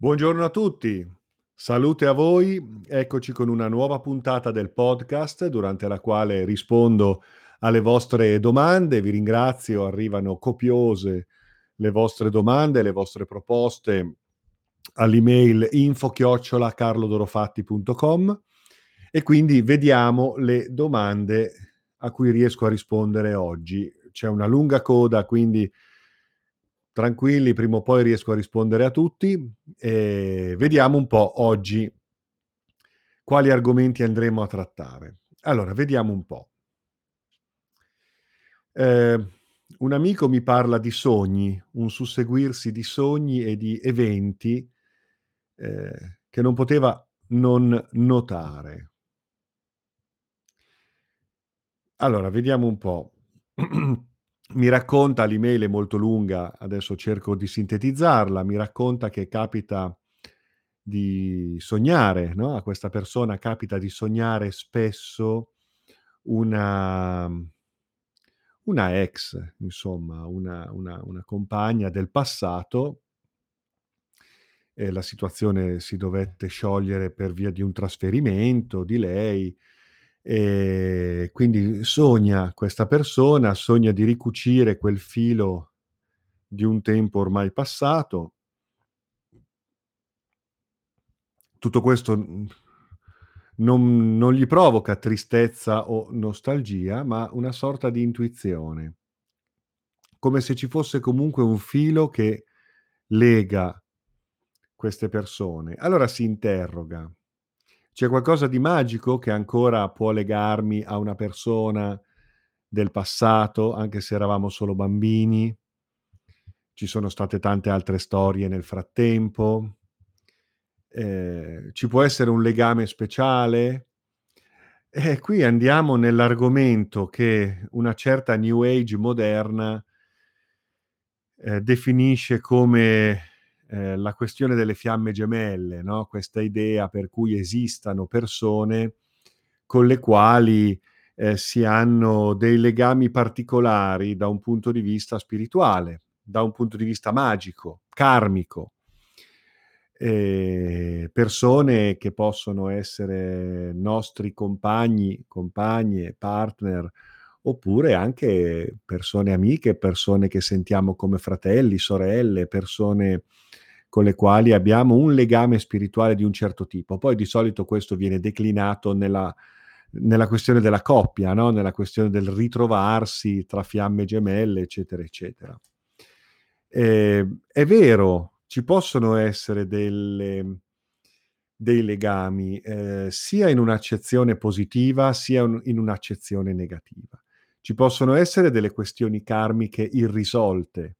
Buongiorno a tutti, salute a voi, eccoci con una nuova puntata del podcast durante la quale rispondo alle vostre domande, vi ringrazio, arrivano copiose le vostre domande, le vostre proposte all'email info-carlodorofatti.com e quindi vediamo le domande a cui riesco a rispondere oggi. C'è una lunga coda, quindi tranquilli, prima o poi riesco a rispondere a tutti. E vediamo un po' oggi quali argomenti andremo a trattare. Allora, vediamo un po'. Eh, un amico mi parla di sogni, un susseguirsi di sogni e di eventi eh, che non poteva non notare. Allora, vediamo un po'. mi racconta, l'email è molto lunga, adesso cerco di sintetizzarla, mi racconta che capita di sognare, no? a questa persona capita di sognare spesso una, una ex, insomma, una, una, una compagna del passato. E la situazione si dovette sciogliere per via di un trasferimento di lei, e quindi sogna questa persona, sogna di ricucire quel filo di un tempo ormai passato. Tutto questo non, non gli provoca tristezza o nostalgia, ma una sorta di intuizione, come se ci fosse comunque un filo che lega queste persone. Allora si interroga, c'è qualcosa di magico che ancora può legarmi a una persona del passato, anche se eravamo solo bambini? Ci sono state tante altre storie nel frattempo. Eh, ci può essere un legame speciale? E qui andiamo nell'argomento che una certa New Age moderna eh, definisce come eh, la questione delle fiamme gemelle, no? questa idea per cui esistano persone con le quali eh, si hanno dei legami particolari da un punto di vista spirituale, da un punto di vista magico, karmico. Eh, persone che possono essere nostri compagni, compagne, partner, oppure anche persone amiche, persone che sentiamo come fratelli, sorelle, persone con le quali abbiamo un legame spirituale di un certo tipo. Poi di solito questo viene declinato nella, nella questione della coppia, no? nella questione del ritrovarsi tra fiamme gemelle, eccetera, eccetera. Eh, è vero, ci possono essere delle, dei legami, eh, sia in un'accezione positiva, sia in un'accezione negativa. Ci possono essere delle questioni karmiche irrisolte,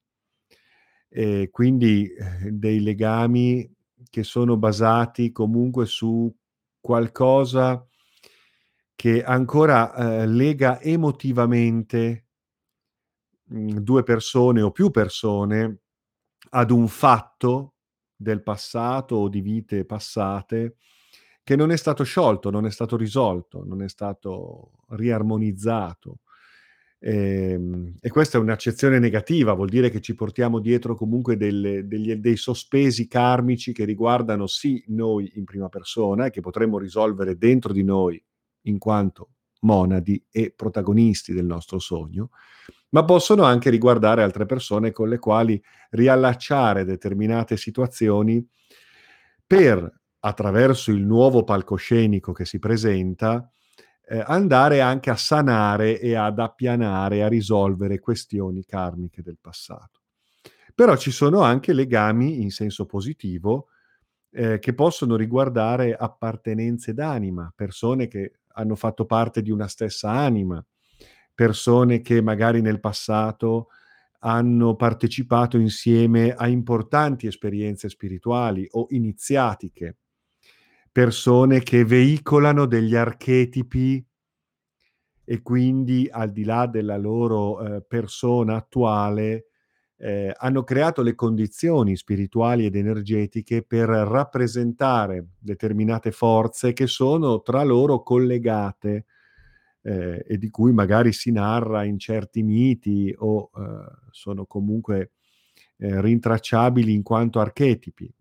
e quindi eh, dei legami che sono basati comunque su qualcosa che ancora eh, lega emotivamente mhmm, due persone o più persone ad un fatto del passato o di vite passate che non è stato sciolto, non è stato risolto, non è stato riarmonizzato. Ehm, e questa è un'accezione negativa, vuol dire che ci portiamo dietro comunque delle, degli, dei sospesi karmici che riguardano sì noi in prima persona e che potremmo risolvere dentro di noi in quanto monadi e protagonisti del nostro sogno, ma possono anche riguardare altre persone con le quali riallacciare determinate situazioni per, attraverso il nuovo palcoscenico che si presenta, eh, andare anche a sanare e ad appianare, a risolvere questioni karmiche del passato. Però ci sono anche legami in senso positivo eh, che possono riguardare appartenenze d'anima, persone che hanno fatto parte di una stessa anima, persone che magari nel passato hanno partecipato insieme a importanti esperienze spirituali o iniziatiche persone che veicolano degli archetipi e quindi al di là della loro eh, persona attuale eh, hanno creato le condizioni spirituali ed energetiche per rappresentare determinate forze che sono tra loro collegate eh, e di cui magari si narra in certi miti o eh, sono comunque eh, rintracciabili in quanto archetipi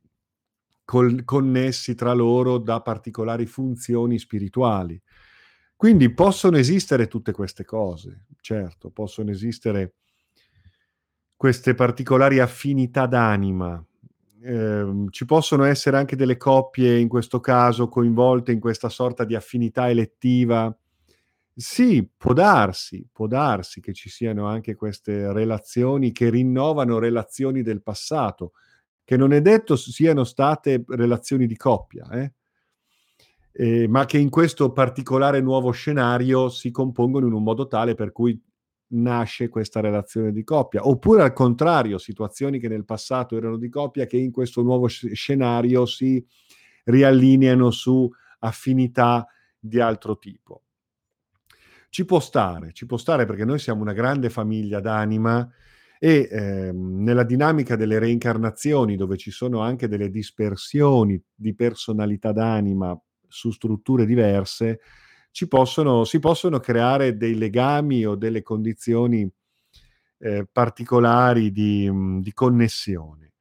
col connessi tra loro da particolari funzioni spirituali. Quindi possono esistere tutte queste cose, certo, possono esistere queste particolari affinità d'anima. Eh, ci possono essere anche delle coppie, in questo caso, coinvolte in questa sorta di affinità elettiva. Sì, può darsi, può darsi che ci siano anche queste relazioni che rinnovano relazioni del passato, che non è detto siano state relazioni di coppia, eh? Eh, ma che in questo particolare nuovo scenario si compongono in un modo tale per cui nasce questa relazione di coppia, oppure al contrario, situazioni che nel passato erano di coppia che in questo nuovo scenario si riallineano su affinità di altro tipo. Ci può stare, ci può stare perché noi siamo una grande famiglia d'anima e ehm, nella dinamica delle reincarnazioni dove ci sono anche delle dispersioni di personalità d'anima su strutture diverse, possono, si possono creare dei legami o delle condizioni eh, particolari di, mm, di connessione.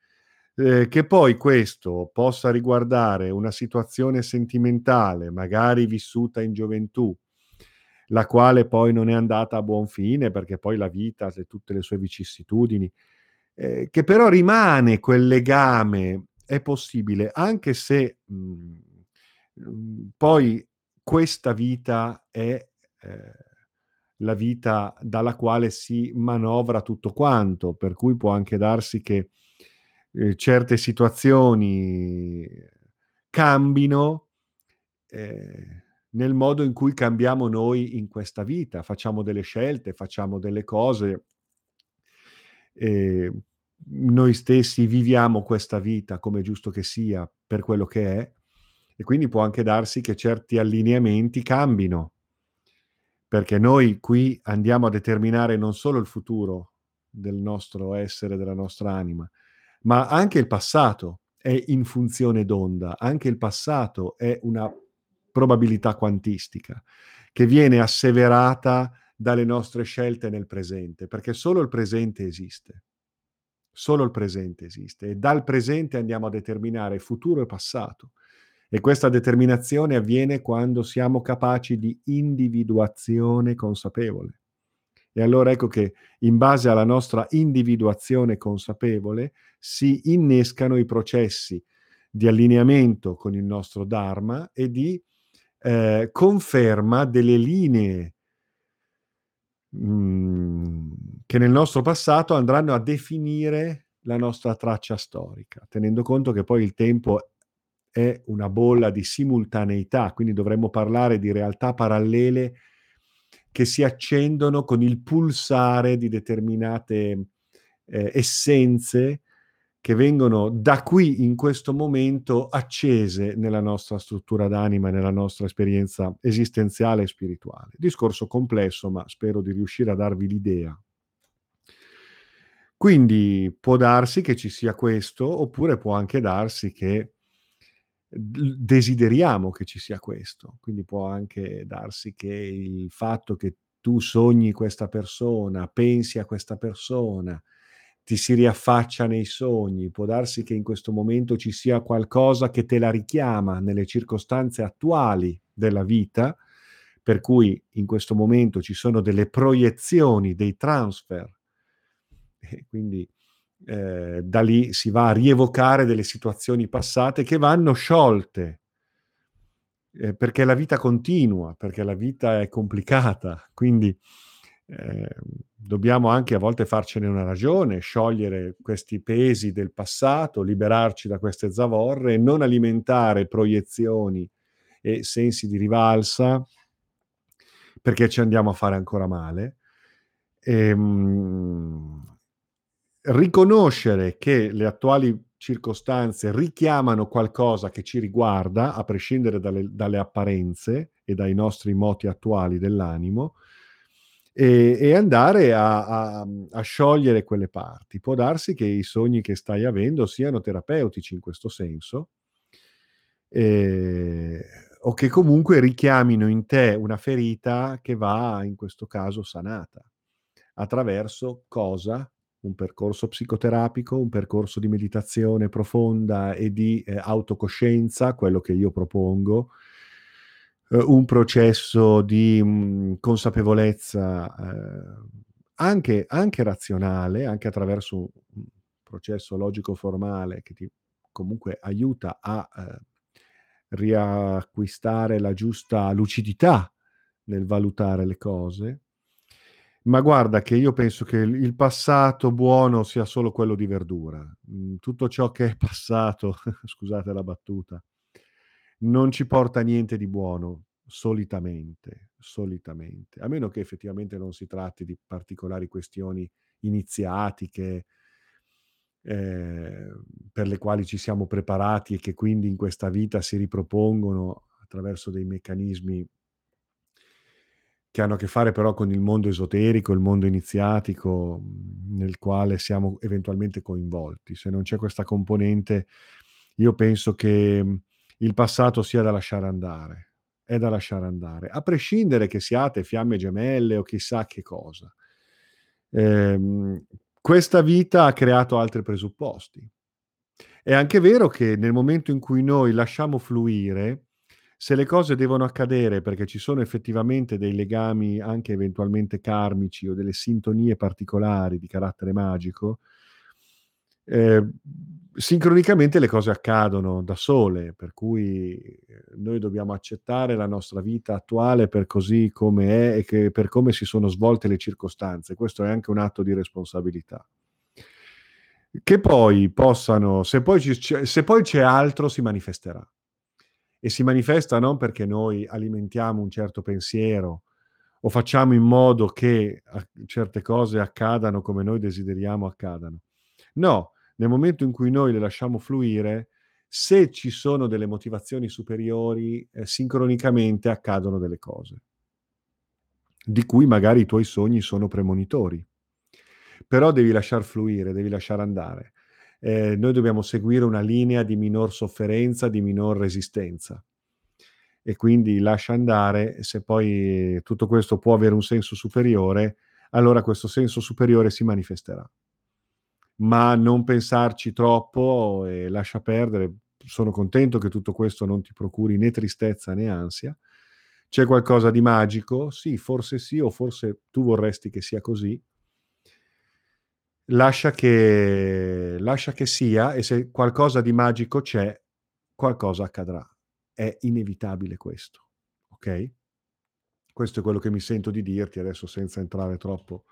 Eh, che poi questo possa riguardare una situazione sentimentale, magari vissuta in gioventù, la quale poi non è andata a buon fine perché poi la vita ha tutte le sue vicissitudini, eh, che però rimane quel legame, è possibile, anche se mh, mm, mm, poi questa vita è eh, la vita dalla quale si manovra tutto quanto, per cui può anche darsi che eh, certe situazioni cambino eh, nel modo in cui cambiamo noi in questa vita, facciamo delle scelte, facciamo delle cose, eh, noi stessi viviamo questa vita come è giusto che sia per quello che è e quindi può anche darsi che certi allineamenti cambino, perché noi qui andiamo a determinare non solo il futuro del nostro essere, della nostra anima, ma anche il passato è in funzione d'onda, anche il passato è una probabilità quantistica che viene asseverata dalle nostre scelte nel presente, perché solo il presente esiste. Solo il presente esiste e dal presente andiamo a determinare futuro e passato. E questa determinazione avviene quando siamo capaci di individuazione consapevole. E allora ecco che in base alla nostra individuazione consapevole si innescano i processi di allineamento con il nostro Dharma e di eh, conferma delle linee mm, che nel nostro passato andranno a definire la nostra traccia storica, tenendo conto che poi il tempo è una bolla di simultaneità, quindi dovremmo parlare di realtà parallele che si accendono con il pulsare di determinate eh, essenze che vengono da qui in questo momento accese nella nostra struttura d'anima, nella nostra esperienza esistenziale e spirituale. Discorso complesso, ma spero di riuscire a darvi l'idea. Quindi può darsi che ci sia questo, oppure può anche darsi che desideriamo che ci sia questo. Quindi può anche darsi che il fatto che tu sogni questa persona, pensi a questa persona, ti si riaffaccia nei sogni, può darsi che in questo momento ci sia qualcosa che te la richiama nelle circostanze attuali della vita, per cui in questo momento ci sono delle proiezioni, dei transfer. E quindi eh, da lì si va a rievocare delle situazioni passate che vanno sciolte, eh, perché la vita continua, perché la vita è complicata, quindi eh, dobbiamo anche a volte farcene una ragione, sciogliere questi pesi del passato, liberarci da queste zavorre e non alimentare proiezioni e sensi di rivalsa perché ci andiamo a fare ancora male. E, ehm, riconoscere che le attuali circostanze richiamano qualcosa che ci riguarda, a prescindere dalle, dalle apparenze e dai nostri moti attuali dell'animo, e, e andare a, a, a, sciogliere quelle parti. Può darsi che i sogni che stai avendo siano terapeutici in questo senso, eh, o che comunque richiamino in te una ferita che va in questo caso sanata attraverso cosa? un percorso psicoterapico, un percorso di meditazione profonda e di, ehm, autocoscienza, quello che io propongo, uhm, un processo di, mhmm, consapevolezza, ehm, anche anche razionale, anche attraverso un processo logico-formale che ti comunque aiuta a, ehm, riacquistare la giusta lucidità nel valutare le cose. Ma guarda che io penso che il passato buono sia solo quello di verdura. Mhmm, tutto ciò che è passato, scusate la battuta, non ci porta niente di buono, solitamente, solitamente. A meno che effettivamente non si tratti di particolari questioni iniziatiche ehm, per le quali ci siamo preparati e che quindi in questa vita si ripropongono attraverso dei meccanismi che hanno a che fare però con il mondo esoterico, il mondo iniziatico, nel quale siamo eventualmente coinvolti. Se non c'è questa componente, io penso che, mhmm, il passato sia da lasciare andare, è da lasciare andare, a prescindere che siate fiamme gemelle o chissà che cosa. Ehm, questa vita ha creato altri presupposti. È anche vero che nel momento in cui noi lasciamo fluire, se le cose devono accadere perché ci sono effettivamente dei legami anche eventualmente karmici o delle sintonie particolari di carattere magico, ehm, sincronicamente le cose accadono da sole, per cui, ehm, noi dobbiamo accettare la nostra vita attuale per così come è e per come si sono svolte le circostanze. Questo è anche un atto di responsabilità. Che poi possano se poi ci se poi c'è altro si manifesterà. E si manifesta non perché noi alimentiamo un certo pensiero o facciamo in modo che a certe cose accadano come noi desideriamo accadano. No, nel momento in cui noi le lasciamo fluire, se ci sono delle motivazioni superiori, ehm, sincronicamente accadono delle cose. Di cui magari i tuoi sogni sono premonitori. Però devi lasciar fluire, devi lasciare andare. Ehm, noi dobbiamo seguire una linea di minor sofferenza, di minor resistenza. E quindi lascia andare, se poi tutto questo può avere un senso superiore, allora questo senso superiore si manifesterà. Ma non pensarci troppo e lascia perdere. Sono contento che tutto questo non ti procuri né tristezza né ansia. C'è qualcosa di magico? Sì, forse sì, o forse tu vorresti che sia così. Lascia che lascia che sia e se qualcosa di magico c'è, qualcosa accadrà. È inevitabile questo, okay? Questo è quello che mi sento di dirti adesso senza entrare troppo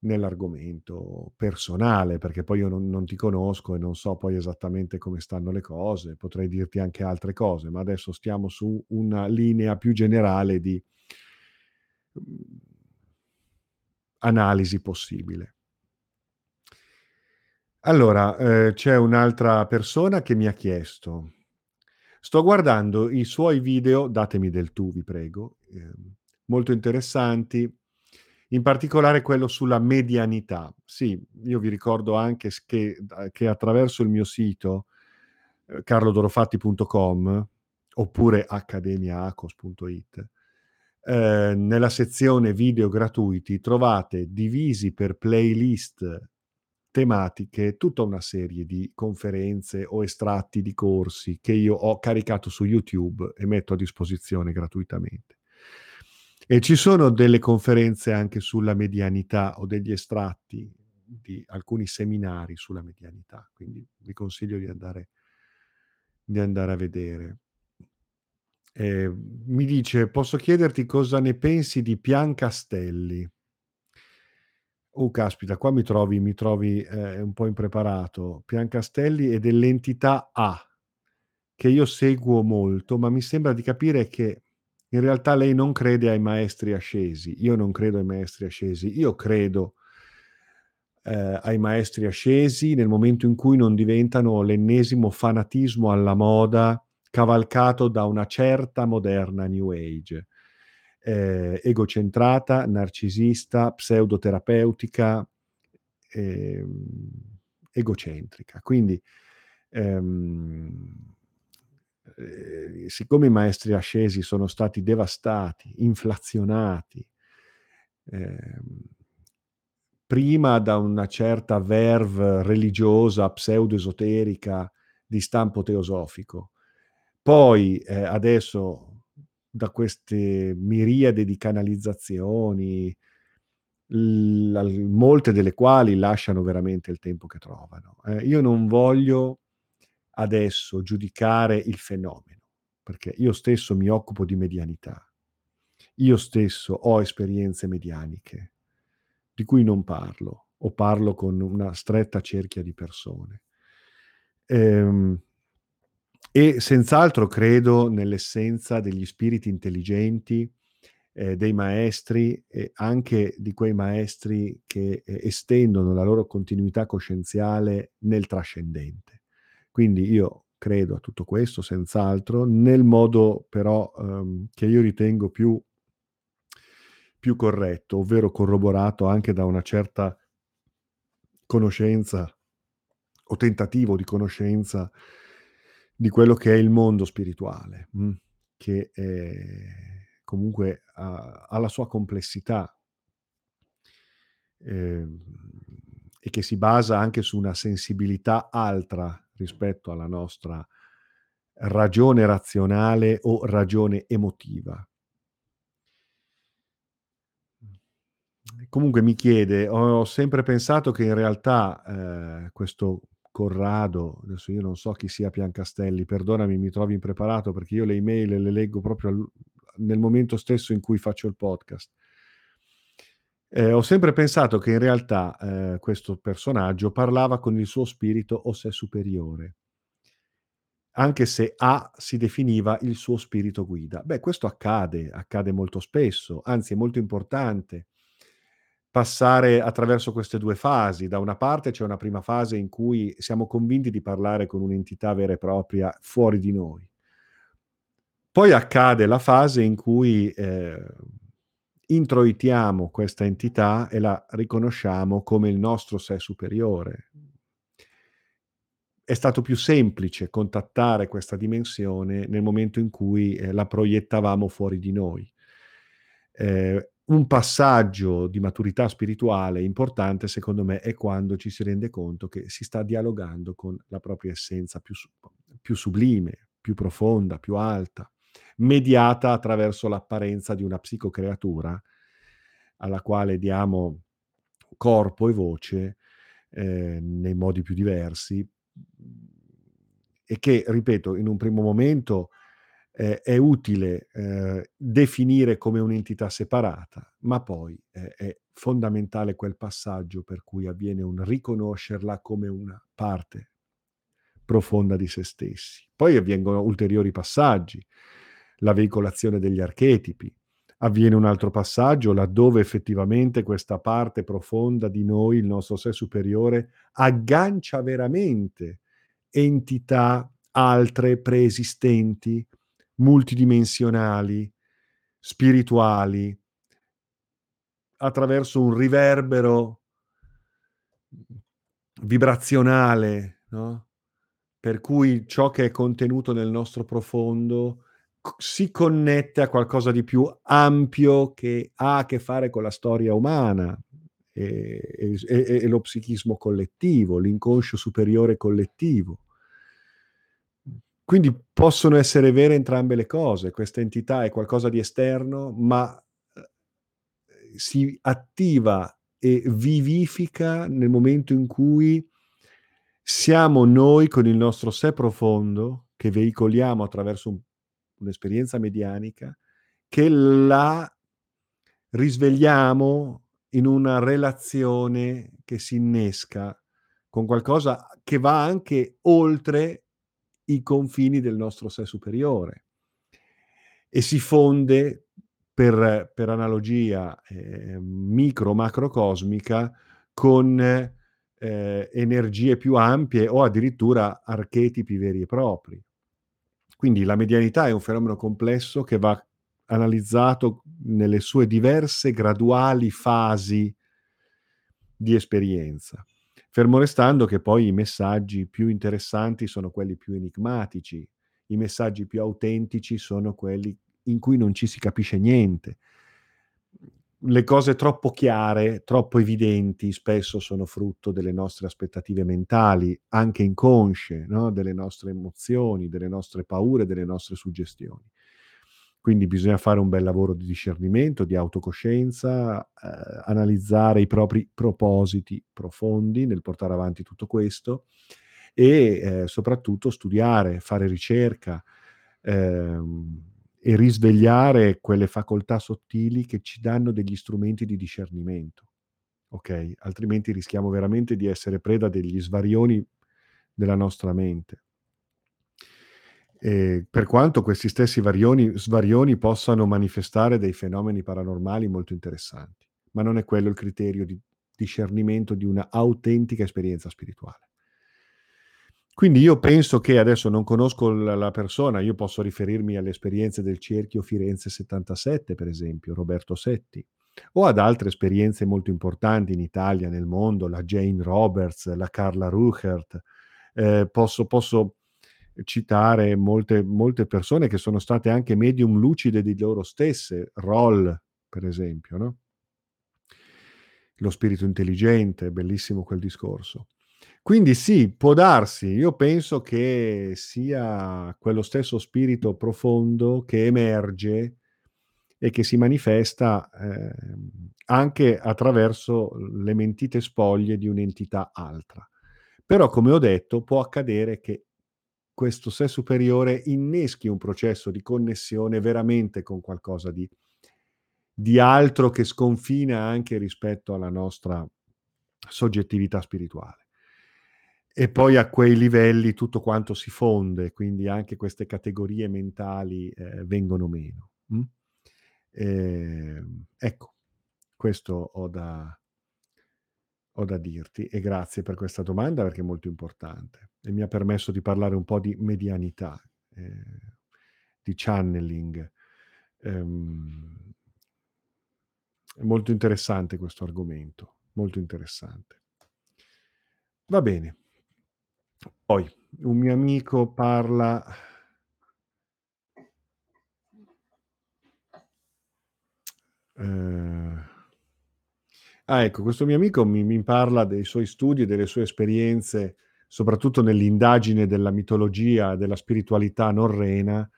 nell'argomento personale, perché poi io non non ti conosco e non so poi esattamente come stanno le cose, potrei dirti anche altre cose, ma adesso stiamo su una linea più generale di mhmm analisi possibile. Allora, ehm, c'è un'altra persona che mi ha chiesto: "Sto guardando i suoi video" datemi del tu vi prego, ehm, "molto interessanti, in particolare quello sulla medianità". Sì, io vi ricordo anche che che attraverso il mio sito, ehm, carlodorofatti.com, oppure accademiaacos.it, ehm, nella sezione video gratuiti trovate divisi per playlist tematiche tutta una serie di conferenze o estratti di corsi che io ho caricato su YouTube e metto a disposizione gratuitamente. E ci sono delle conferenze anche sulla medianità o degli estratti di alcuni seminari sulla medianità, quindi vi consiglio di andare di andare a vedere. Ehm, mi dice: "Posso chiederti cosa ne pensi di Pian Castelli?" Uh, caspita, qua mi trovi mi trovi, ehm, un po' impreparato. Pian Castelli è dell'entità A, che io seguo molto, ma mi sembra di capire che in realtà lei non crede ai maestri ascesi. Io non credo ai maestri ascesi. Io credo ehm, ai maestri ascesi nel momento in cui non diventano l'ennesimo fanatismo alla moda cavalcato da una certa moderna new age, ehm, egocentrata, narcisista, pseudoterapeutica, ehm, egocentrica. Quindi, ehm, ehm, siccome i maestri ascesi sono stati devastati, inflazionati, ehm prima da una certa verve religiosa, pseudo-esoterica di stampo teosofico. Poi eh, adesso da queste miriade di canalizzazioni, l- molte delle quali lasciano veramente il tempo che trovano. Eh, io non voglio adesso giudicare il fenomeno, perché io stesso mi occupo di medianità, io stesso ho esperienze medianiche di cui non parlo o parlo con una stretta cerchia di persone. Ehm, e senz'altro credo nell'essenza degli spiriti intelligenti, eh, dei maestri e anche di quei maestri che eh, estendono la loro continuità coscienziale nel trascendente. Quindi io credo a tutto questo, senz'altro, nel modo però ehm, che io ritengo più più corretto, ovvero corroborato anche da una certa conoscenza o tentativo di conoscenza di quello che è il mondo spirituale, mh, mm, che è, comunque ha, ha, la sua complessità eh, e che si basa anche su una sensibilità altra rispetto alla nostra ragione razionale o ragione emotiva. comunque mi chiede, ho sempre pensato che in realtà eh, questo Corrado, adesso io non so chi sia Piancastelli, perdonami, mi trovi impreparato perché io le email le leggo proprio al, nel momento stesso in cui faccio il podcast. Eh, ho sempre pensato che in realtà eh, questo personaggio parlava con il suo spirito o sé superiore, anche se A si definiva il suo spirito guida. Beh, questo accade, accade molto spesso, anzi è molto importante passare attraverso queste due fasi. Da una parte c'è una prima fase in cui siamo convinti di parlare con un'entità vera e propria fuori di noi. Poi accade la fase in cui eh, introitiamo questa entità e la riconosciamo come il nostro sé superiore. È stato più semplice contattare questa dimensione nel momento in cui eh, la proiettavamo fuori di noi. Eh, un passaggio di maturità spirituale importante, secondo me, è quando ci si rende conto che si sta dialogando con la propria essenza più, più sublime, più profonda, più alta, mediata attraverso l'apparenza di una psicocreatura alla quale diamo corpo e voce eh, nei modi più diversi e che, ripeto, in un primo momento eh, è utile eh, definire come un'entità separata, ma poi è fondamentale quel passaggio per cui avviene un riconoscerla come una parte profonda di se stessi. Poi avvengono ulteriori passaggi, la veicolazione degli archetipi, avviene un altro passaggio laddove effettivamente questa parte profonda di noi, il nostro sé superiore, aggancia veramente entità altre preesistenti multidimensionali, spirituali, attraverso un riverbero vibrazionale, no? per cui ciò che è contenuto nel nostro profondo si connette a qualcosa di più ampio che ha a che fare con la storia umana e, e, e lo psichismo collettivo, l'inconscio superiore collettivo. Quindi possono essere vere entrambe le cose. Questa entità è qualcosa di esterno, ma eh, si attiva e vivifica nel momento in cui siamo noi con il nostro sé profondo, che veicoliamo attraverso un, un'esperienza medianica, che la risvegliamo in una relazione che si innesca con qualcosa che va anche oltre i confini del nostro sé superiore e si fonde per, per analogia eh, micro-macrocosmica con eh, energie più ampie o addirittura archetipi veri e propri. Quindi la medianità è un fenomeno complesso che va analizzato nelle sue diverse graduali fasi di esperienza. Fermo restando che poi i messaggi più interessanti sono quelli più enigmatici, i messaggi più autentici sono quelli in cui non ci si capisce niente. Le cose troppo chiare, troppo evidenti, spesso sono frutto delle nostre aspettative mentali, anche inconsce, no? delle nostre emozioni, delle nostre paure, delle nostre suggestioni. Quindi bisogna fare un bel lavoro di discernimento, di autocoscienza, eh, analizzare i propri propositi profondi nel portare avanti tutto questo e eh, soprattutto studiare, fare ricerca ehm, e risvegliare quelle facoltà sottili che ci danno degli strumenti di discernimento. Ok? Altrimenti rischiamo veramente di essere preda degli svarioni della nostra mente. E per quanto questi stessi varioni, svarioni possano manifestare dei fenomeni paranormali molto interessanti, ma non è quello il criterio di discernimento di una autentica esperienza spirituale. Quindi io penso che adesso non conosco la, persona, io posso riferirmi alle esperienze del cerchio Firenze 77, per esempio, Roberto Setti, o ad altre esperienze molto importanti in Italia, nel mondo, la Jane Roberts, la Carla Ruchert. Eh, posso, posso citare molte, molte persone che sono state anche medium lucide di loro stesse, Roll per esempio, no? lo spirito intelligente, bellissimo quel discorso. Quindi sì, può darsi, io penso che sia quello stesso spirito profondo che emerge e che si manifesta eh, anche attraverso le mentite spoglie di un'entità altra. Però, come ho detto, può accadere che questo sé superiore inneschi un processo di connessione veramente con qualcosa di, di altro che sconfina anche rispetto alla nostra soggettività spirituale. E poi a quei livelli tutto quanto si fonde, quindi anche queste categorie mentali eh, vengono meno. Mm? Eh, ecco, questo ho da, ho da dirti e grazie per questa domanda perché è molto importante e mi ha permesso di parlare un po' di medianità, eh, di channeling. Ehm, è molto interessante questo argomento, molto interessante. Va bene. Poi un mio amico parla eh, Ah, ecco, questo mio amico mi, mi parla dei suoi studi e delle sue esperienze, soprattutto nell'indagine della mitologia, della spiritualità norrena.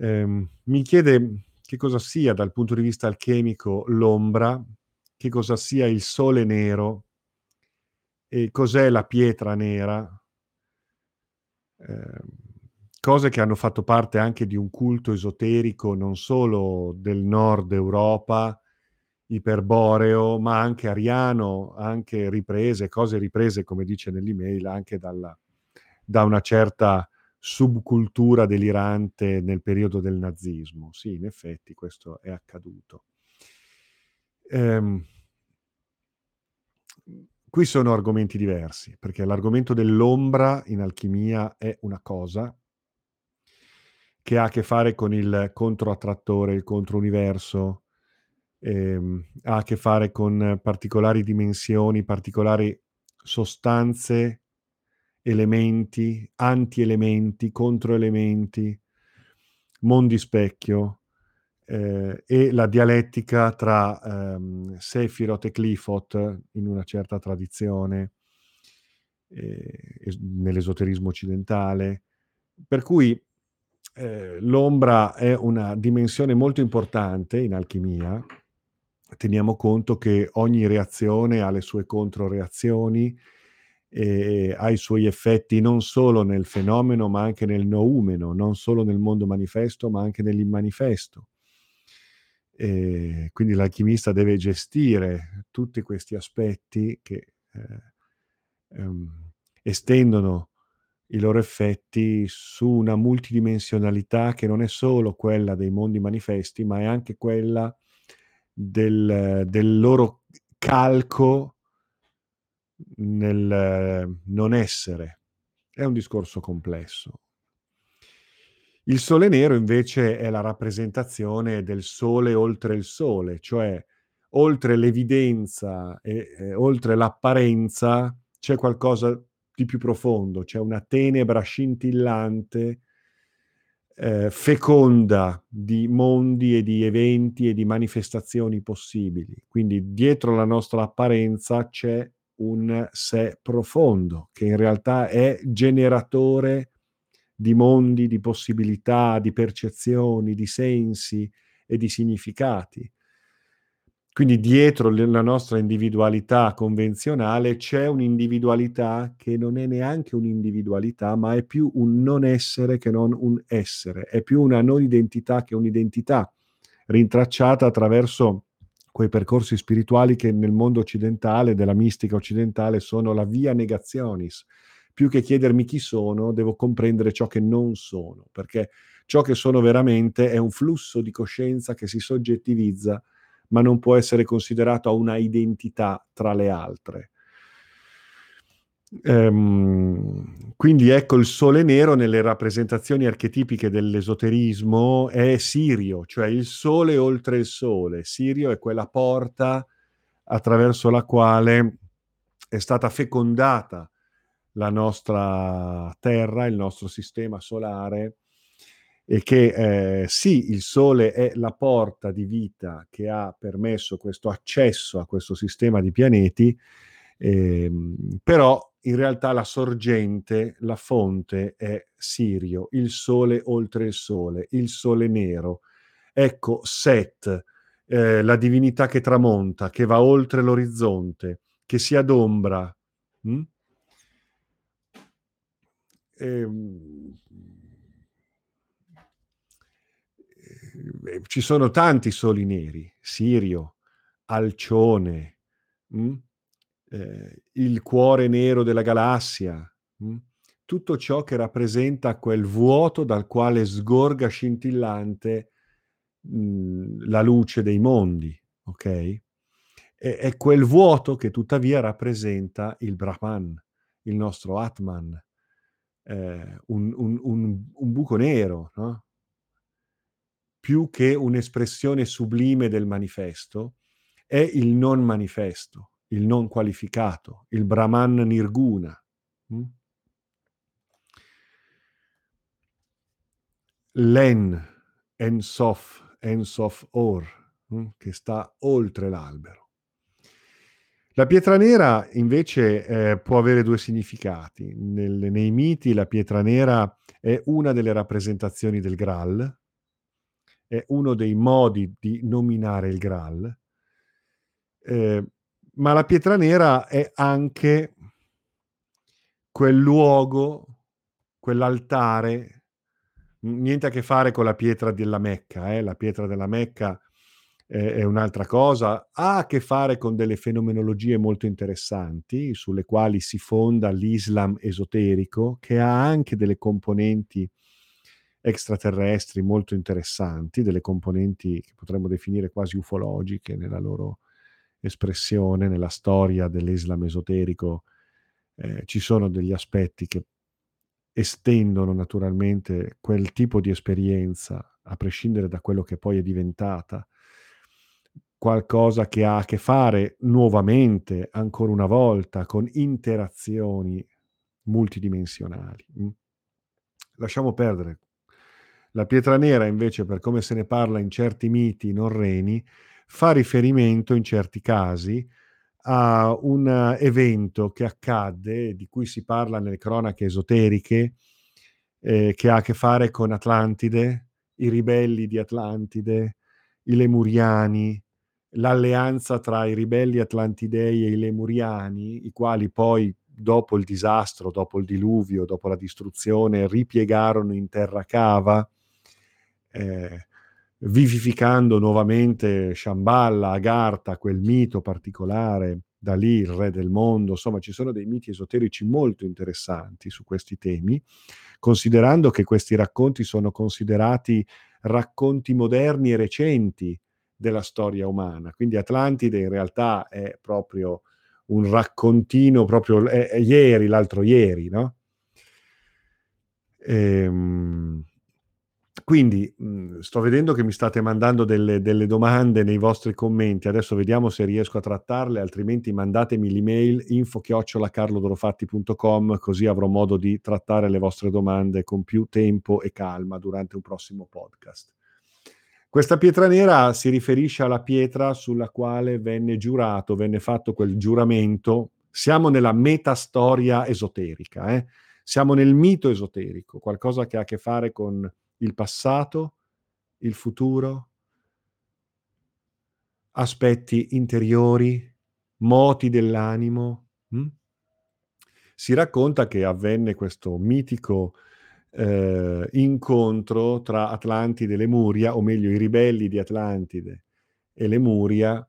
Ehm, mi chiede che cosa sia dal punto di vista alchemico l'ombra, che cosa sia il sole nero e cos'è la pietra nera, eh, cose che hanno fatto parte anche di un culto esoterico non solo del nord Europa, iperboreo, ma anche ariano, anche riprese, cose riprese, come dice nell'email, anche dalla, da una certa subcultura delirante nel periodo del nazismo. Sì, in effetti questo è accaduto. Ehm, qui sono argomenti diversi, perché l'argomento dell'ombra in alchimia è una cosa che ha a che fare con il controattrattore, il controuniverso, ehm, ha a che fare con particolari dimensioni, particolari sostanze, elementi, antielementi, controelementi, mondi specchio eh, e la dialettica tra ehm, Sephiroth e Clifford in una certa tradizione eh, nell'esoterismo occidentale. Per cui eh, l'ombra è una dimensione molto importante in alchimia teniamo conto che ogni reazione ha le sue controreazioni e ha i suoi effetti non solo nel fenomeno ma anche nel noumeno, non solo nel mondo manifesto ma anche nell'immanifesto. E quindi l'alchimista deve gestire tutti questi aspetti che eh, um, estendono i loro effetti su una multidimensionalità che non è solo quella dei mondi manifesti, ma è anche quella del, del loro calco nel non essere. È un discorso complesso. Il sole nero invece è la rappresentazione del sole oltre il sole, cioè oltre l'evidenza e, e oltre l'apparenza c'è qualcosa di più profondo, c'è una tenebra scintillante eh, feconda di mondi e di eventi e di manifestazioni possibili. Quindi dietro la nostra apparenza c'è un sé profondo che in realtà è generatore di mondi, di possibilità, di percezioni, di sensi e di significati. Quindi dietro la nostra individualità convenzionale c'è un'individualità che non è neanche un'individualità, ma è più un non essere che non un essere, è più una non identità che un'identità, rintracciata attraverso quei percorsi spirituali che nel mondo occidentale, della mistica occidentale, sono la via negationis. Più che chiedermi chi sono, devo comprendere ciò che non sono, perché ciò che sono veramente è un flusso di coscienza che si soggettivizza ma non può essere considerato una identità tra le altre. Ehm, quindi ecco il sole nero nelle rappresentazioni archetipiche dell'esoterismo è Sirio, cioè il sole oltre il sole. Sirio è quella porta attraverso la quale è stata fecondata la nostra Terra, il nostro sistema solare, e che eh, sì, il Sole è la porta di vita che ha permesso questo accesso a questo sistema di pianeti, ehm, però in realtà la sorgente, la fonte è Sirio, il Sole oltre il Sole, il Sole nero. Ecco Set, eh, la divinità che tramonta, che va oltre l'orizzonte, che si adombra. Hm? Ehm, ci sono tanti soli neri, Sirio, Alcione? Mm? Eh, il cuore nero della galassia, mh? Mm? tutto ciò che rappresenta quel vuoto dal quale sgorga scintillante mm, la luce dei mondi, ok? E, è quel vuoto che tuttavia rappresenta il Brahman, il nostro Atman, eh, un, un, un, un, buco nero, no? più che un'espressione sublime del manifesto, è il non manifesto, il non qualificato, il Brahman Nirguna. Mm? Len, Ensof, Ensof Or, mm? che sta oltre l'albero. La pietra nera invece eh, può avere due significati. Nel, nei miti la pietra nera è una delle rappresentazioni del Graal, è uno dei modi di nominare il Graal, eh, ma la pietra nera è anche quel luogo, quell'altare, niente a che fare con la pietra della Mecca, eh? la pietra della Mecca eh, è un'altra cosa, ha a che fare con delle fenomenologie molto interessanti sulle quali si fonda l'Islam esoterico, che ha anche delle componenti extraterrestri molto interessanti, delle componenti che potremmo definire quasi ufologiche nella loro espressione, nella storia dell'Islam esoterico. Eh, ci sono degli aspetti che estendono naturalmente quel tipo di esperienza, a prescindere da quello che poi è diventata, qualcosa che ha a che fare nuovamente, ancora una volta, con interazioni multidimensionali. Mm. Lasciamo perdere la pietra nera, invece, per come se ne parla in certi miti norreni, fa riferimento in certi casi a un evento che accadde, di cui si parla nelle cronache esoteriche, eh, che ha a che fare con Atlantide, i ribelli di Atlantide, i Lemuriani, l'alleanza tra i ribelli atlantidei e i Lemuriani, i quali poi dopo il disastro, dopo il diluvio, dopo la distruzione, ripiegarono in terra cava eh, vivificando nuovamente Shambhala, Agartha, quel mito particolare, da lì il re del mondo, insomma ci sono dei miti esoterici molto interessanti su questi temi, considerando che questi racconti sono considerati racconti moderni e recenti della storia umana. Quindi Atlantide in realtà è proprio un raccontino, proprio è, è ieri, l'altro ieri, no? Ehm, quindi, mhmm, sto vedendo che mi state mandando delle delle domande nei vostri commenti, adesso vediamo se riesco a trattarle, altrimenti mandatemi l'email info@carlodorofatti.com così avrò modo di trattare le vostre domande con più tempo e calma durante un prossimo podcast. Questa pietra nera si riferisce alla pietra sulla quale venne giurato, venne fatto quel giuramento. Siamo nella metastoria esoterica, eh? Siamo nel mito esoterico, qualcosa che ha a che fare con il passato, il futuro, aspetti interiori, moti dell'animo. Hm? Si racconta che avvenne questo mitico eh, incontro tra Atlantide e Lemuria, o meglio i ribelli di Atlantide e Lemuria,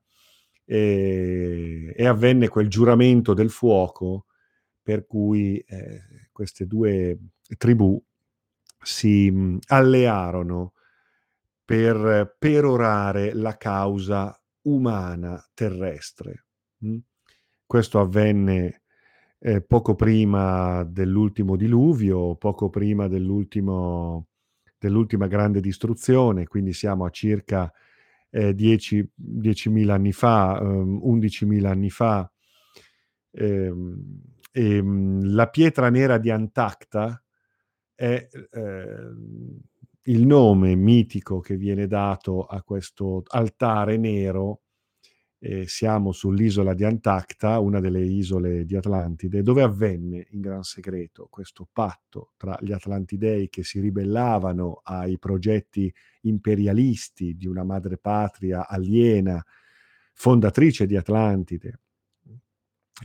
e, e avvenne quel giuramento del fuoco per cui eh, queste due tribù si mh, allearono per perorare la causa umana terrestre. Mh? Questo avvenne eh, poco prima dell'ultimo diluvio, poco prima dell'ultimo, dell'ultima grande distruzione, quindi siamo a circa eh, 10, 10.000 anni fa, um, 11.000 anni fa. Ehm, ehm, la pietra nera di Antacta è eh, il nome mitico che viene dato a questo altare nero. Eh, siamo sull'isola di Antacta, una delle isole di Atlantide, dove avvenne in gran segreto questo patto tra gli Atlantidei che si ribellavano ai progetti imperialisti di una madrepatria aliena, fondatrice di Atlantide,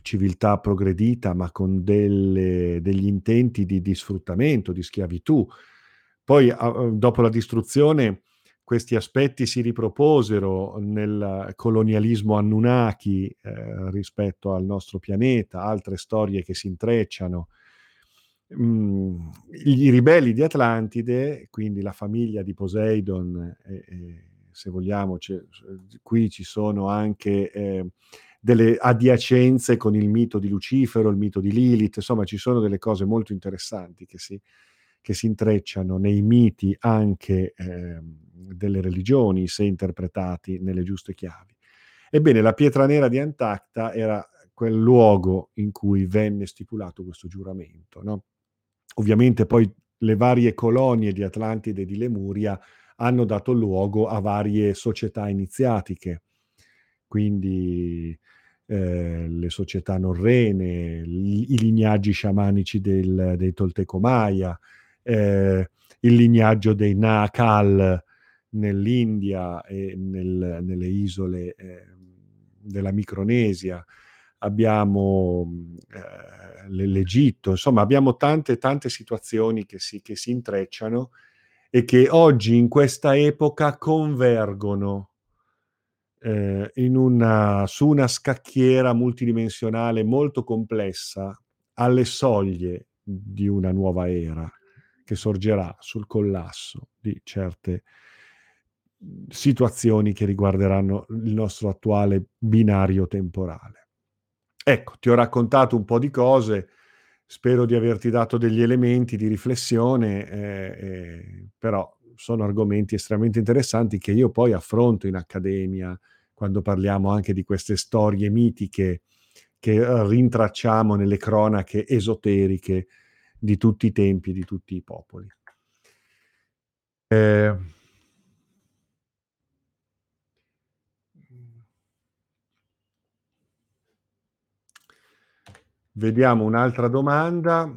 civiltà progredita, ma con delle, degli intenti di, di, sfruttamento, di schiavitù. Poi, dopo la distruzione, questi aspetti si riproposero nel colonialismo Anunnaki eh, rispetto al nostro pianeta, altre storie che si intrecciano. Mm, I ribelli di Atlantide, quindi la famiglia di Poseidon, eh, eh, se vogliamo, qui ci sono anche eh, delle adiacenze con il mito di Lucifero, il mito di Lilith, insomma ci sono delle cose molto interessanti che si, che si intrecciano nei miti anche eh, delle religioni, se interpretati nelle giuste chiavi. Ebbene, la pietra nera di Antacta era quel luogo in cui venne stipulato questo giuramento. No? Ovviamente poi le varie colonie di Atlantide e di Lemuria hanno dato luogo a varie società iniziatiche quindi eh, le società norrene, i, lignaggi sciamanici del, dei Tolteco Maya, eh, il lignaggio dei Naakal nell'India e nel, nelle isole eh, della Micronesia, abbiamo eh, l'Egitto, insomma abbiamo tante tante situazioni che si, che si intrecciano e che oggi in questa epoca convergono eh, una, su una scacchiera multidimensionale molto complessa alle soglie di una nuova era che sorgerà sul collasso di certe situazioni che riguarderanno il nostro attuale binario temporale. Ecco, ti ho raccontato un po' di cose, spero di averti dato degli elementi di riflessione, eh, eh, però sono argomenti estremamente interessanti che io poi affronto in accademia quando parliamo anche di queste storie mitiche che eh, rintracciamo nelle cronache esoteriche di tutti i tempi, di tutti i popoli. Eh, vediamo un'altra domanda.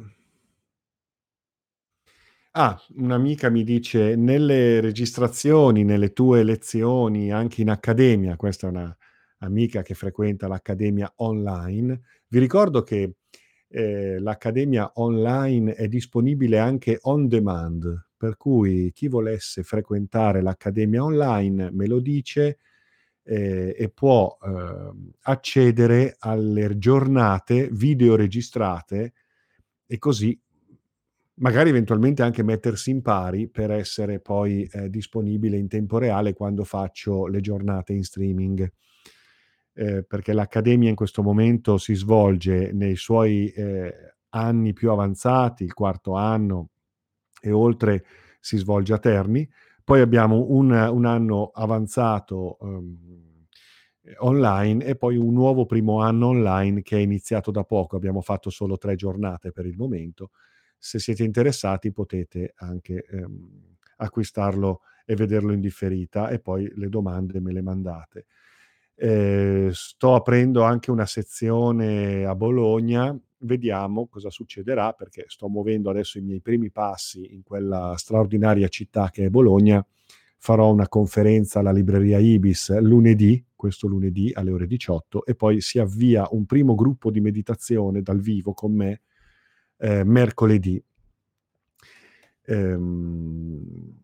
Ah, un'amica mi dice: "Nelle registrazioni, nelle tue lezioni, anche in accademia" questa è una amica che frequenta l'accademia online. Vi ricordo che, ehm, l'accademia online è disponibile anche on demand, per cui chi volesse frequentare l'accademia online me lo dice, ehm, e può, uhm, accedere alle giornate video registrate e così magari eventualmente anche mettersi in pari per essere poi eh, disponibile in tempo reale quando faccio le giornate in streaming. Eh, perché l'accademia in questo momento si svolge nei suoi eh, anni più avanzati, il quarto anno e oltre, si svolge a Terni, poi abbiamo un, un anno avanzato um, online e poi un nuovo primo anno online che è iniziato da poco, abbiamo fatto solo tre giornate per il momento. Se siete interessati potete anche um, acquistarlo e vederlo in differita e poi le domande me le mandate. Eh, sto aprendo anche una sezione a Bologna, vediamo cosa succederà perché sto muovendo adesso i miei primi passi in quella straordinaria città che è Bologna. Farò una conferenza alla libreria Ibis lunedì, questo lunedì alle ore 18 e poi si avvia un primo gruppo di meditazione dal vivo con me eh, mercoledì. Ehm,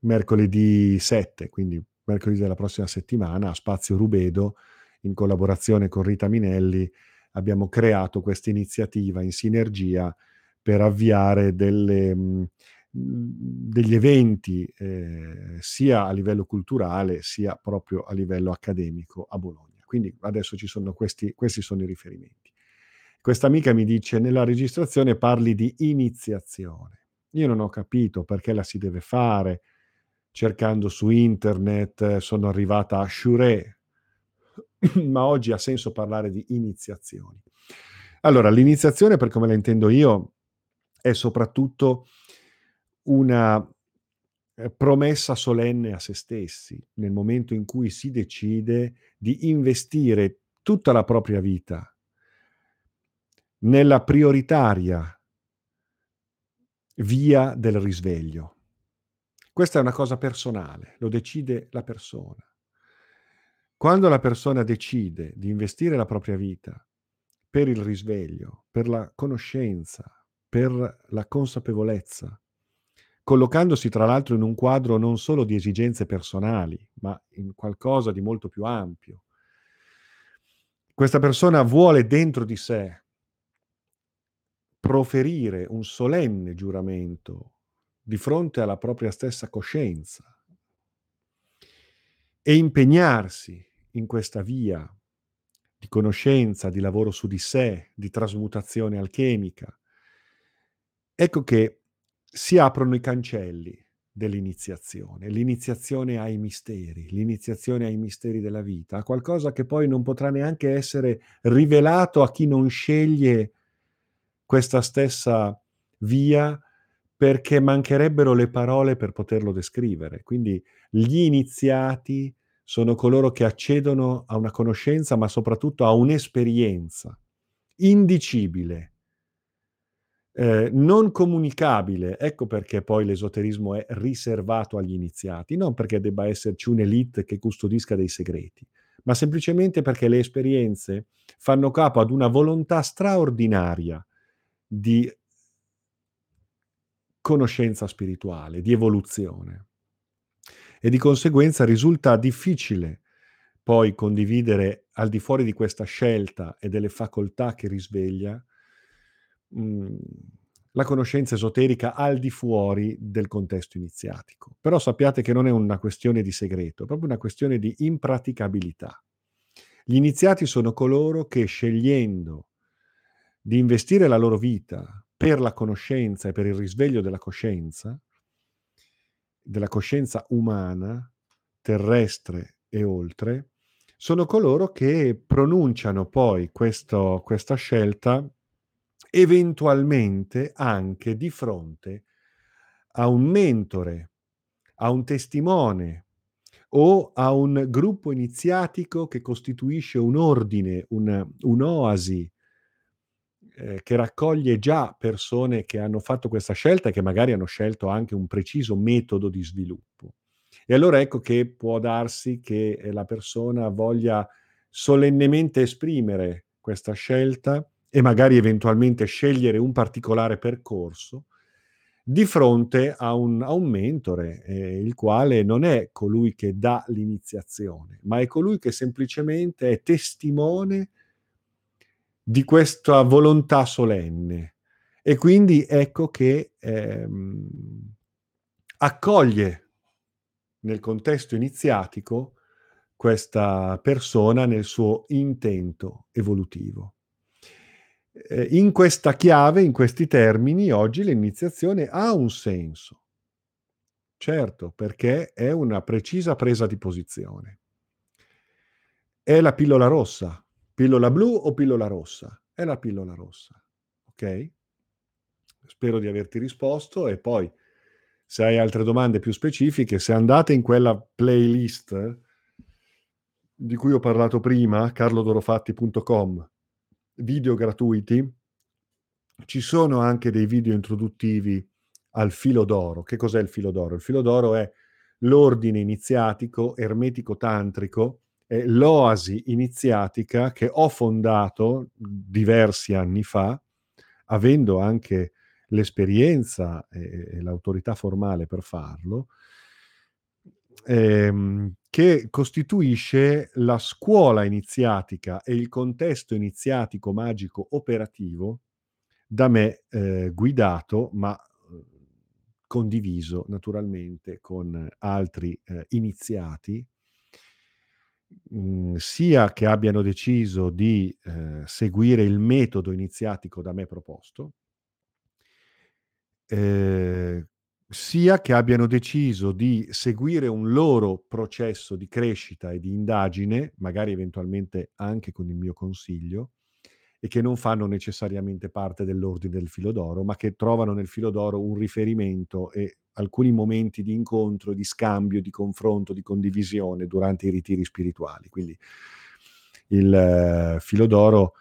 mercoledì 7, quindi mercoledì della prossima settimana, a Spazio Rubedo, in collaborazione con Rita Minelli, abbiamo creato questa iniziativa in sinergia per avviare delle, mh, degli eventi eh, sia a livello culturale sia proprio a livello accademico a Bologna. Quindi adesso ci sono questi, questi sono i riferimenti. Questa amica mi dice nella registrazione parli di iniziazione. Io non ho capito perché la si deve fare, cercando su internet sono arrivata a Shure, ma oggi ha senso parlare di iniziazioni. Allora, l'iniziazione, per come la intendo io, è soprattutto una eh, promessa solenne a se stessi nel momento in cui si decide di investire tutta la propria vita nella prioritaria via del risveglio. Questa è una cosa personale, lo decide la persona. Quando la persona decide di investire la propria vita per il risveglio, per la conoscenza, per la consapevolezza, collocandosi tra l'altro in un quadro non solo di esigenze personali, ma in qualcosa di molto più ampio. Questa persona vuole dentro di sé proferire un solenne giuramento di fronte alla propria stessa coscienza. E impegnarsi in questa via di conoscenza, di lavoro su di sé, di trasmutazione alchemica, ecco che si aprono i cancelli dell'iniziazione, l'iniziazione ai misteri, l'iniziazione ai misteri della vita, a qualcosa che poi non potrà neanche essere rivelato a chi non sceglie questa stessa via perché mancherebbero le parole per poterlo descrivere. Quindi gli iniziati sono coloro che accedono a una conoscenza, ma soprattutto a un'esperienza indicibile, eh, non comunicabile. Ecco perché poi l'esoterismo è riservato agli iniziati, non perché debba esserci un'elite che custodisca dei segreti, ma semplicemente perché le esperienze fanno capo ad una volontà straordinaria di conoscenza spirituale, di evoluzione. E di conseguenza risulta difficile poi condividere al di fuori di questa scelta e delle facoltà che risveglia mhmm, la conoscenza esoterica al di fuori del contesto iniziatico. Però sappiate che non è una questione di segreto, è proprio una questione di impraticabilità. Gli iniziati sono coloro che scegliendo di investire la loro vita per la conoscenza e per il risveglio della coscienza, della coscienza umana, terrestre e oltre, sono coloro che pronunciano poi questo, questa scelta eventualmente anche di fronte a un mentore, a un testimone o a un gruppo iniziatico che costituisce un ordine, un, un'oasi eh, che raccoglie già persone che hanno fatto questa scelta e che magari hanno scelto anche un preciso metodo di sviluppo. E allora ecco che può darsi che eh, la persona voglia solennemente esprimere questa scelta e magari eventualmente scegliere un particolare percorso di fronte a un, a un mentore, eh, il quale non è colui che dà l'iniziazione, ma è colui che semplicemente è testimone di questa volontà solenne. E quindi ecco che ehm, accoglie nel contesto iniziatico questa persona nel suo intento evolutivo. Eh, in questa chiave, in questi termini, oggi l'iniziazione ha un senso, certo, perché è una precisa presa di posizione. È la pillola rossa. Pillola blu o pillola rossa? È la pillola rossa. Ok? Spero di averti risposto e poi se hai altre domande più specifiche, se andate in quella playlist di cui ho parlato prima, carlodorofatti.com, video gratuiti, ci sono anche dei video introduttivi al filo d'oro. Che cos'è il filo d'oro? Il filo d'oro è l'ordine iniziatico ermetico tantrico, è l'oasi iniziatica che ho fondato diversi anni fa, avendo anche l'esperienza e, e l'autorità formale per farlo, ehm, che costituisce la scuola iniziatica e il contesto iniziatico magico operativo da me eh, guidato, ma eh, condiviso naturalmente con altri eh, iniziati, mh, mm, sia che abbiano deciso di eh, seguire il metodo iniziatico da me proposto, eh, sia che abbiano deciso di seguire un loro processo di crescita e di indagine, magari eventualmente anche con il mio consiglio, e che non fanno necessariamente parte dell'ordine del filo d'oro, ma che trovano nel filo d'oro un riferimento e alcuni momenti di incontro, di scambio, di confronto, di condivisione durante i ritiri spirituali. Quindi il eh, filo d'oro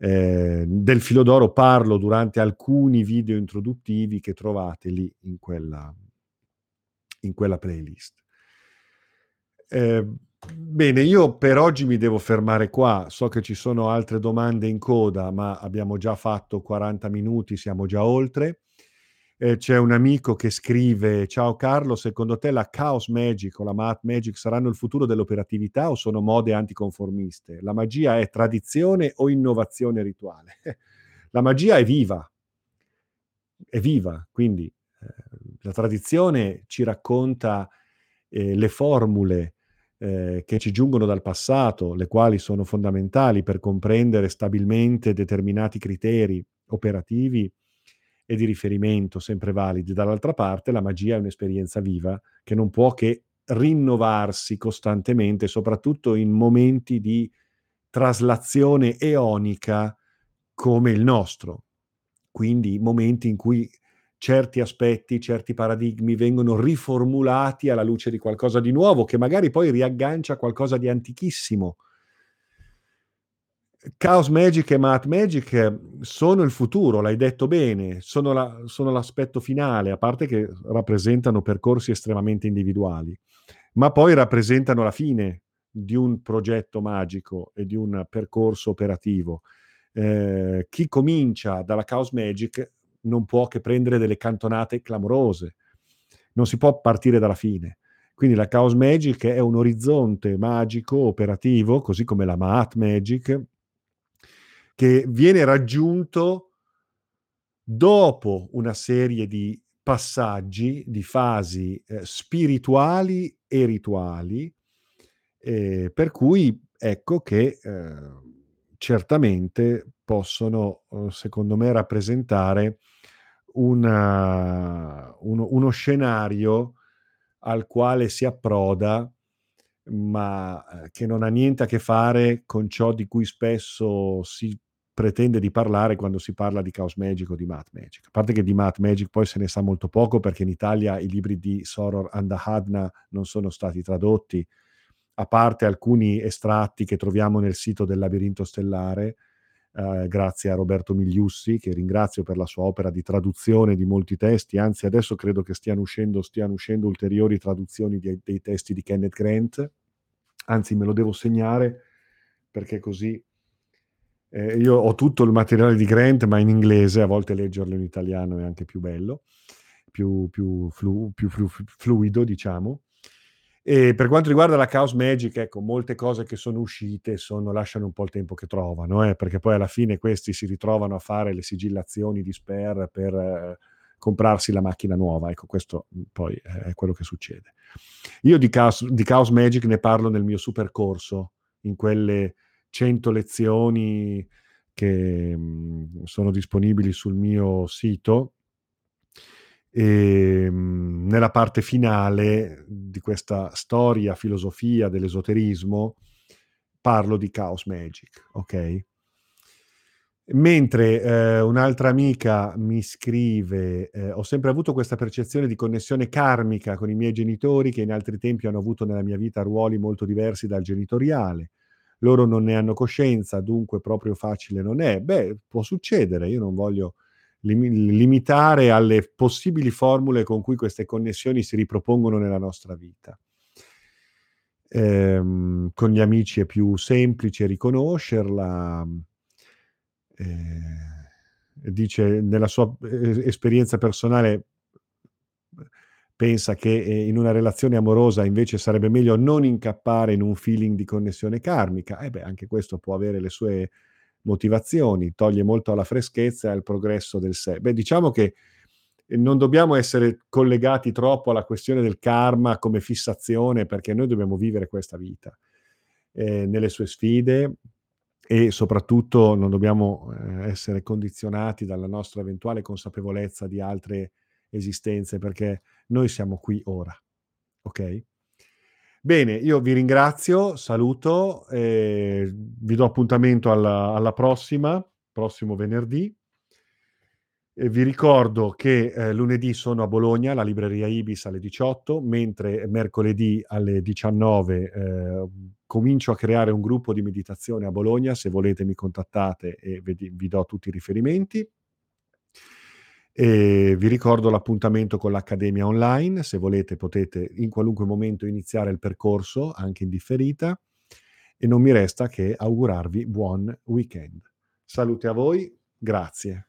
eh, del filo d'oro parlo durante alcuni video introduttivi che trovate lì in quella, in quella playlist. Eh, bene, io per oggi mi devo fermare qua. So che ci sono altre domande in coda, ma abbiamo già fatto 40 minuti, siamo già oltre. Eh, c'è un amico che scrive: Ciao Carlo, secondo te la Chaos Magic o la Math Magic saranno il futuro dell'operatività o sono mode anticonformiste? La magia è tradizione o innovazione rituale? la magia è viva, è viva, quindi eh, la tradizione ci racconta eh, le formule eh, che ci giungono dal passato, le quali sono fondamentali per comprendere stabilmente determinati criteri operativi e di riferimento sempre validi. Dall'altra parte la magia è un'esperienza viva che non può che rinnovarsi costantemente, soprattutto in momenti di traslazione eonica come il nostro. Quindi momenti in cui certi aspetti, certi paradigmi vengono riformulati alla luce di qualcosa di nuovo, che magari poi riaggancia qualcosa di antichissimo Chaos Magic e Math Magic sono il futuro, l'hai detto bene, sono, la, sono, l'aspetto finale, a parte che rappresentano percorsi estremamente individuali, ma poi rappresentano la fine di un progetto magico e di un percorso operativo. Eh, chi comincia dalla Chaos Magic non può che prendere delle cantonate clamorose, non si può partire dalla fine. Quindi la Chaos Magic è un orizzonte magico operativo, così come la Math Magic, che viene raggiunto dopo una serie di passaggi, di fasi eh, spirituali e rituali, eh, per cui ecco che eh, certamente possono, eh, secondo me, rappresentare una, uno, uno scenario al quale si approda ma eh, che non ha niente a che fare con ciò di cui spesso si pretende di parlare quando si parla di Chaos Magic o di Math Magic. A parte che di Math Magic poi se ne sa molto poco perché in Italia i libri di Soror Andahadna non sono stati tradotti, a parte alcuni estratti che troviamo nel sito del Labirinto Stellare, eh, grazie a Roberto Migliussi, che ringrazio per la sua opera di traduzione di molti testi, anzi adesso credo che stiano uscendo, stiano uscendo ulteriori traduzioni di, dei testi di Kenneth Grant, anzi me lo devo segnare perché così eh, io ho tutto il materiale di Grant, ma in inglese, a volte leggerlo in italiano è anche più bello, più, più, flu, più flu, fluido, diciamo. E per quanto riguarda la Chaos Magic, ecco, molte cose che sono uscite sono, lasciano un po' il tempo che trovano, eh, perché poi alla fine questi si ritrovano a fare le sigillazioni di Sper per eh, comprarsi la macchina nuova. Ecco, questo poi è quello che succede. Io di Chaos, di Chaos Magic ne parlo nel mio super corso, in quelle 100 lezioni che mh, mhmm, sono disponibili sul mio sito. E, ehm, nella parte finale di questa storia, filosofia dell'esoterismo, parlo di Chaos Magic, ok? Mentre eh, un'altra amica mi scrive, eh, ho sempre avuto questa percezione di connessione karmica con i miei genitori che in altri tempi hanno avuto nella mia vita ruoli molto diversi dal genitoriale. Loro non ne hanno coscienza, dunque proprio facile non è. Beh, può succedere, io non voglio lim- limitare alle possibili formule con cui queste connessioni si ripropongono nella nostra vita. Ehm, con gli amici è più semplice riconoscerla eh, dice nella sua eh, esperienza personale pensa che eh, in una relazione amorosa invece sarebbe meglio non incappare in un feeling di connessione karmica. E eh beh, anche questo può avere le sue motivazioni, toglie molto alla freschezza e al progresso del sé. Beh, diciamo che non dobbiamo essere collegati troppo alla questione del karma come fissazione, perché noi dobbiamo vivere questa vita eh, nelle sue sfide, e soprattutto non dobbiamo eh, essere condizionati dalla nostra eventuale consapevolezza di altre esistenze perché noi siamo qui ora. Ok? Bene, io vi ringrazio, saluto, eh, vi do appuntamento alla, alla prossima, prossimo venerdì. E vi ricordo che eh, lunedì sono a Bologna, alla libreria Ibis alle 18, mentre mercoledì alle 19 eh, comincio a creare un gruppo di meditazione a Bologna. Se volete mi contattate e vi, vi do tutti i riferimenti. E vi ricordo l'appuntamento con l'Accademia Online. Se volete potete in qualunque momento iniziare il percorso, anche in differita. E non mi resta che augurarvi buon weekend. Salute a voi, grazie.